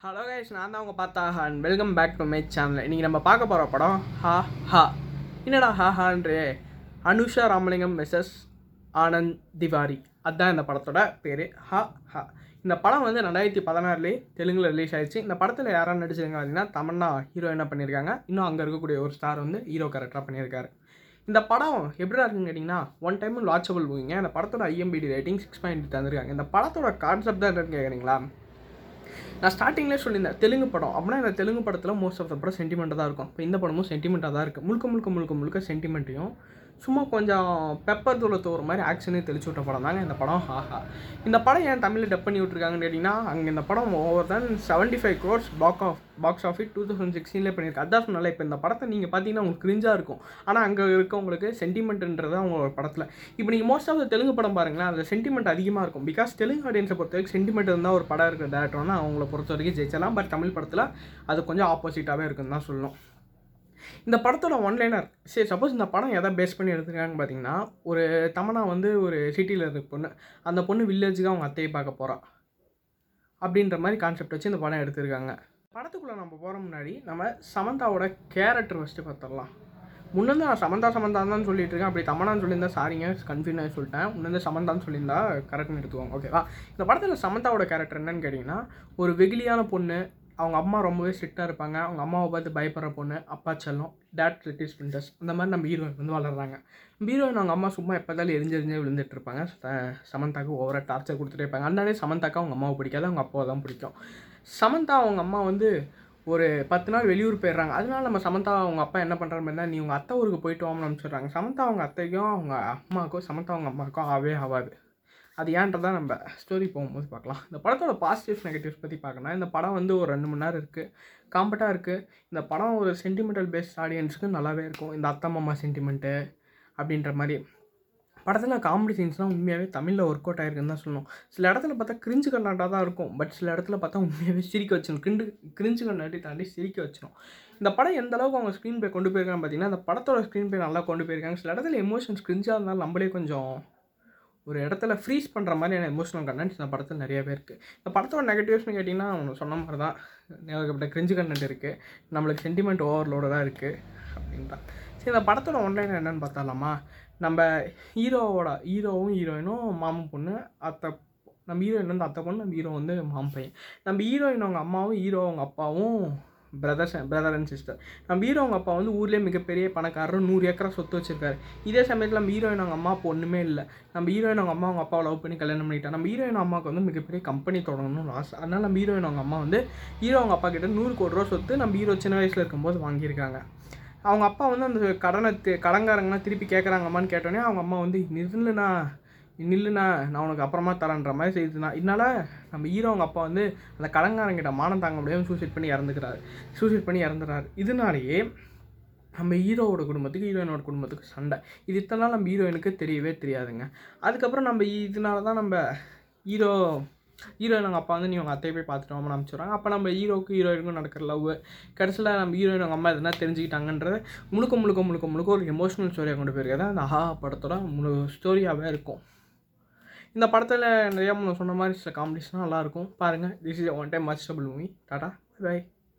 Hello guys நான் தான் உங்கள் பார்த்தா ஹான் welcome back to my channel இன்றைக்கி நம்ம பார்க்க போகிற படம் ஹா ஹா. என்னடா ஹா ஹான்றே? அனுஷா ராமலிங்கம் மிஸ்ஸஸ் ஆனந்த் திவாரி. அதுதான் இந்த படத்தோட பேர் ஹா ஹா. இந்த படம் வந்து ரெண்டாயிரத்தி பதினாறுலேயே தெலுங்கில் ரிலீஸ் ஆயிடுச்சு. இந்த படத்தில் யாராவது நடிச்சிருங்க அப்படின்னா தமன்னா ஹீரோ என்ன பண்ணியிருக்காங்க இன்னும் அங்கே இருக்கக்கூடிய ஒரு ஸ்டார் வந்து ஹீரோ கேரக்டராக பண்ணியிருக்காரு இந்த படம் எப்படி இருக்குன்னு கேட்டிங்கன்னா ஒன் டைம் வாட்சபிள் போவீங்க இந்த படத்தோட ஐஎம்பிடி ரேட்டிங் சிக்ஸ் பாயிண்ட் தந்திருக்காங்க. இந்த படத்தோட கான்செப்ட் தான் என்னன்னு கேட்குறீங்களா நான் ஸ்டார்டிங்லேயே சொல்லியிருந்தேன் தெலுங்கு படம். அப்படின்னா இந்த தெலுங்கு படத்தில் மோஸ்ட் ஆஃப் த படம் சென்டிமெண்ட்டாக தான் இருக்கும். இப்போ இந்த படமும் சென்டிமெண்ட்டாக தான் இருக்குது முழுக்க முழுக்க முழுக்க முழுக்க சென்டிமெண்ட்டையும் சும்மா கொஞ்சம் பெப்பர் தூளை தோற மாதிரி ஆக்ஷனே தெளிச்சு விட்ட படம் தாங்க இந்த படம். ஹாஹா இந்த படம் ஏன் தமிழில் டப் பண்ணி விட்ருக்காங்கன்னு கேட்டிங்கன்னா அங்கே இந்த படம் ஓவர் தான் seventy five crores box of box office two thousand சிக்ஸ்டீனில் பண்ணியிருக்கு. அதான் சொன்னால இப்போ இந்த படத்தை நீங்கள் பார்த்தீங்கன்னா உங்களுக்கு கிரிஞ்சாக இருக்கும். ஆனால் அங்கே இருக்கவங்களுக்கு சென்டிமெண்ட்ன்றது அவங்களோட படத்தில். இப்போ நீங்கள் மோஸ்ட் ஆஃப் த தெலுங்கு படம் பாருங்களேன் அதில் சென்டிமெண்ட் அதிகமாக இருக்கும். பிகாஸ் தெலுங்கு ஆடியன்ஸை பொறுத்த வரைக்கும் சென்டிமெண்ட் இருந்தால் ஒரு படம் இருக்கிற டேரக்டர்னா அவங்கள பொறுத்த வரைக்கும் ஜெயிச்சலாம் பட் தமிழ் படத்தில் அது கொஞ்சம் ஆப்போசிட்டாகவே இருக்குன்னு தான் சொல்லணும். இந்த படத்தோட ஒன்லைனர் சரி சப்போஸ் இந்த படம் எதை பேஸ் பண்ணி எடுத்துருக்காங்கன்னு பார்த்தீங்கன்னா ஒரு தமனா வந்து ஒரு சிட்டியில் இருக்க பொண்ணு அந்த பொண்ணு வில்லேஜுக்கு அவங்க அத்தையை பார்க்க போகிறா அப்படின்ற மாதிரி கான்செப்ட் வச்சு இந்த படம் எடுத்திருக்காங்க. படத்துக்குள்ளே நம்ம போகிற முன்னாடி நம்ம சமந்தாவோட கேரக்டர் ஃபஸ்ட்டு பார்த்துடலாம் முன்னே நான் சமந்தா சமந்தா தான் சொல்லிட்டு இருக்கேன். அப்படி தமனான்னு சொல்லியிருந்தா சாரிங்க கன்ஃபியூன் ஆகி சொல்லிட்டேன். முன்னே சமந்தான்னு சொல்லியிருந்தா கரெக்ட்னு எடுத்துக்கோங்க. ஓகேவா இந்த படத்தில் சமந்தாவோட கேரக்டர் என்னன்னு கேட்டிங்கன்னா ஒரு வெகுலியான பொண்ணு அவங்க அம்மா ரொம்பவே ஸ்ட்ரிக்டாக இருப்பாங்க. அவங்க அம்மாவை பார்த்து பயப்படுற பொண்ணு அப்பா செல்லம் டேட் ரிட்டிஸ் பிரிண்டஸ் அந்த மாதிரி நம்ம ஹீரோயின் வந்து வளர்கிறாங்க ஹீரோயின் அவங்க அம்மா சும்மா எப்போதாலும் எரிஞ்செரிஞ்சே விழுந்துட்டு இருப்பாங்க. சமந்தாக்கு ஓவராக டார்ச்சர் கொடுத்துட்டே இருப்பாங்க. அதனாலே சமந்தாக்கு அவங்க அம்மாவை பிடிக்காது அவங்க அப்பாவை தான் பிடிக்கும். சமந்தா அவங்க அம்மா வந்து ஒரு பத்து நாள் வெளியூர் போயிடுறாங்க. அதனால நம்ம சமந்தா அவங்க அப்பா என்ன பண்ணுற மாதிரி தான் நீ உங்கள் அத்தை ஊருக்கு போயிட்டு வாங்கன்னு அனுப்பிச்சிடுறாங்க. சமந்தா அவங்க அத்தைக்கும் அவங்க அம்மாவுக்கும் சமந்தா அவங்க அம்மாவுக்கும் ஆவே ஆகாது அது ஏன்றதான் நம்ம ஸ்டோரி போகும்போது பார்க்கலாம். இந்த படத்தோட பாசிட்டிவ்ஸ் நெகட்டிவ்ஸ் பற்றி பார்க்கணும் இந்த படம் வந்து ஒரு ரெண்டு மணி நேரம் இருக்குது காம்பட்டாக இருக்குது இந்த படம் ஒரு சென்டிமெண்டல் பேஸ்ட் ஆடியன்ஸுக்கு நல்லாவே இருக்கும். இந்த அத்தை மாமா சென்டிமெண்ட்டு அப்படின்ற மாதிரி. படத்தில் காமெடி சீன்ஸ்லாம் உண்மையாகவே தமிழில் ஒர்க் அவுட் ஆயிருக்குன்னு தான் சொல்லணும். சில இடத்துல பார்த்தா கிரிஞ்சு கண்ணாட்டாக தான் இருக்கும். பட் சில இடத்துல பார்த்தா உண்மையாகவே சிரிக்க வச்சிடும் கிண்டு கிரிஞ்சு கண்ணாட்டி தாண்டி சிரிக்க வச்சிடும் இந்த படம் எந்த அளவுக்கு அவங்க ஸ்க்ரீன் பே கொண்டு போயிருக்காங்க பார்த்தீங்கன்னா அந்த படத்தோட ஸ்க்ரீன் பே நல்லா கொண்டு போயிருக்காங்க. சில இடத்துல எமோஷன்ஸ் கிரிஞ்சாக இருந்தாலும் நம்மளே கொஞ்சம் ஒரு இடத்துல ஃப்ரீஸ் பண்ணுற மாதிரியான எமோஷனல் கண்டென்ட்ஸ் இந்த படத்தில் நிறையவே இருக்குது இந்த படத்தோட நெகட்டிவ்ஸ்னு கேட்டிங்கன்னா அவங்க சொன்ன மாதிரி தான் ஏகப்பட்ட கிரிஞ்சு கண்டென்ட் இருக்குது நம்மளுக்கு சென்டிமெண்ட் ஓவர்லோடாக இருக்குது அப்படின்றான் சரி இந்த படத்தோட ஒன்லைன் என்னென்னு பார்த்தாலாமா நம்ம ஹீரோவோட ஹீரோவும் ஹீரோயினும் மாமன் பொண்ணு அத்தை நம்ம ஹீரோயின் வந்து அத்தை பொண்ணு நம்ம ஹீரோ வந்து மாமன் பையன். நம்ம ஹீரோயின் அவங்க அம்மாவும் ஹீரோ அவங்க அப்பாவும் பிரதர்ஸ் பிரதர் அண்ட் சிஸ்டர் நம்ம ஹீரோ அவங்க அப்பா வந்து ஊர்லேயே மிகப்பெரிய பணக்காரர் நூறு ஏக்கரா சொத்து வச்சிருக்காரு. இதே சமயத்தில் நம்ம ஹீரோயின் அவங்க அம்மா அப்போ ஒன்றுமே இல்லை. நம்ம ஹீரோயின் அவங்க அம்மா அவங்க அப்பாவை லவ் பண்ணி கல்யாணம் பண்ணிட்டா நம்ம ஹீரோயின் அம்மாவுக்கு வந்து மிகப்பெரிய கம்பெனி தொடங்கணும்னு ஆசை. அதனால் நம்ம ஹீரோயின் அவங்க அம்மா வந்து ஹீரோ அவங்க அப்பா கிட்ட நூறு கோடி ரூபா சொத்து நம்ம ஹீரோ சின்ன வயசில் இருக்கும்போது வாங்கியிருக்காங்க. அவங்க அப்பா வந்து அந்த கடனை தி- கடன்காரங்களாம் திருப்பி கேட்குறாங்கம்மான்னு கேட்டோன்னே அவங்க அம்மா வந்து நில்லுண்ணா நில்லுண்ணா நான் உனக்கு அப்புறமா தரேன்ற மாதிரி செய்துனா. இதனால் நம்ம ஹீரோ அவங்க அப்பா வந்து அந்த கலங்காரங்கிட்ட மானம் தாங்க முடியாமல் சூசைட் பண்ணி இறந்துக்கிறாரு. சூசைட் பண்ணி இறந்துறாரு. இதனாலேயே நம்ம ஹீரோவோட குடும்பத்துக்கு ஹீரோயினோட குடும்பத்துக்கு சண்டை. இது இத்தனை நாள் நம்ம ஹீரோயினுக்கு தெரியவே தெரியாதுங்க. அதுக்கப்புறம் நம்ம இதனால தான் நம்ம ஹீரோ ஹீரோயின் அவங்க அப்பா வந்து நீ உங்கள் அத்தையை போய் பார்த்துட்டு வாங்க அனுப்பிச்சுடுறாங்க. அப்போ நம்ம ஹீரோவுக்கு ஹீரோயினுக்கும் நடக்கிற லவ் கடைசியில் நம்ம ஹீரோயின் அவங்க அம்மா எதுனா தெரிஞ்சுக்கிட்டாங்கன்றது முழுக்க முழுக்க முழுக்க முழுக்க ஒரு எமோஷனல் ஸ்டோரியாக கொண்டு போயிருக்காது அந்த ஆஹா படத்தோட முழு ஸ்டோரியாகவே இருக்கும். இந்த படத்தில் நிறையா சொன்ன மாதிரி சில காமெடிஸ்லாம் நல்லாயிருக்கும். பாருங்கள் this is one time watch movie tata bye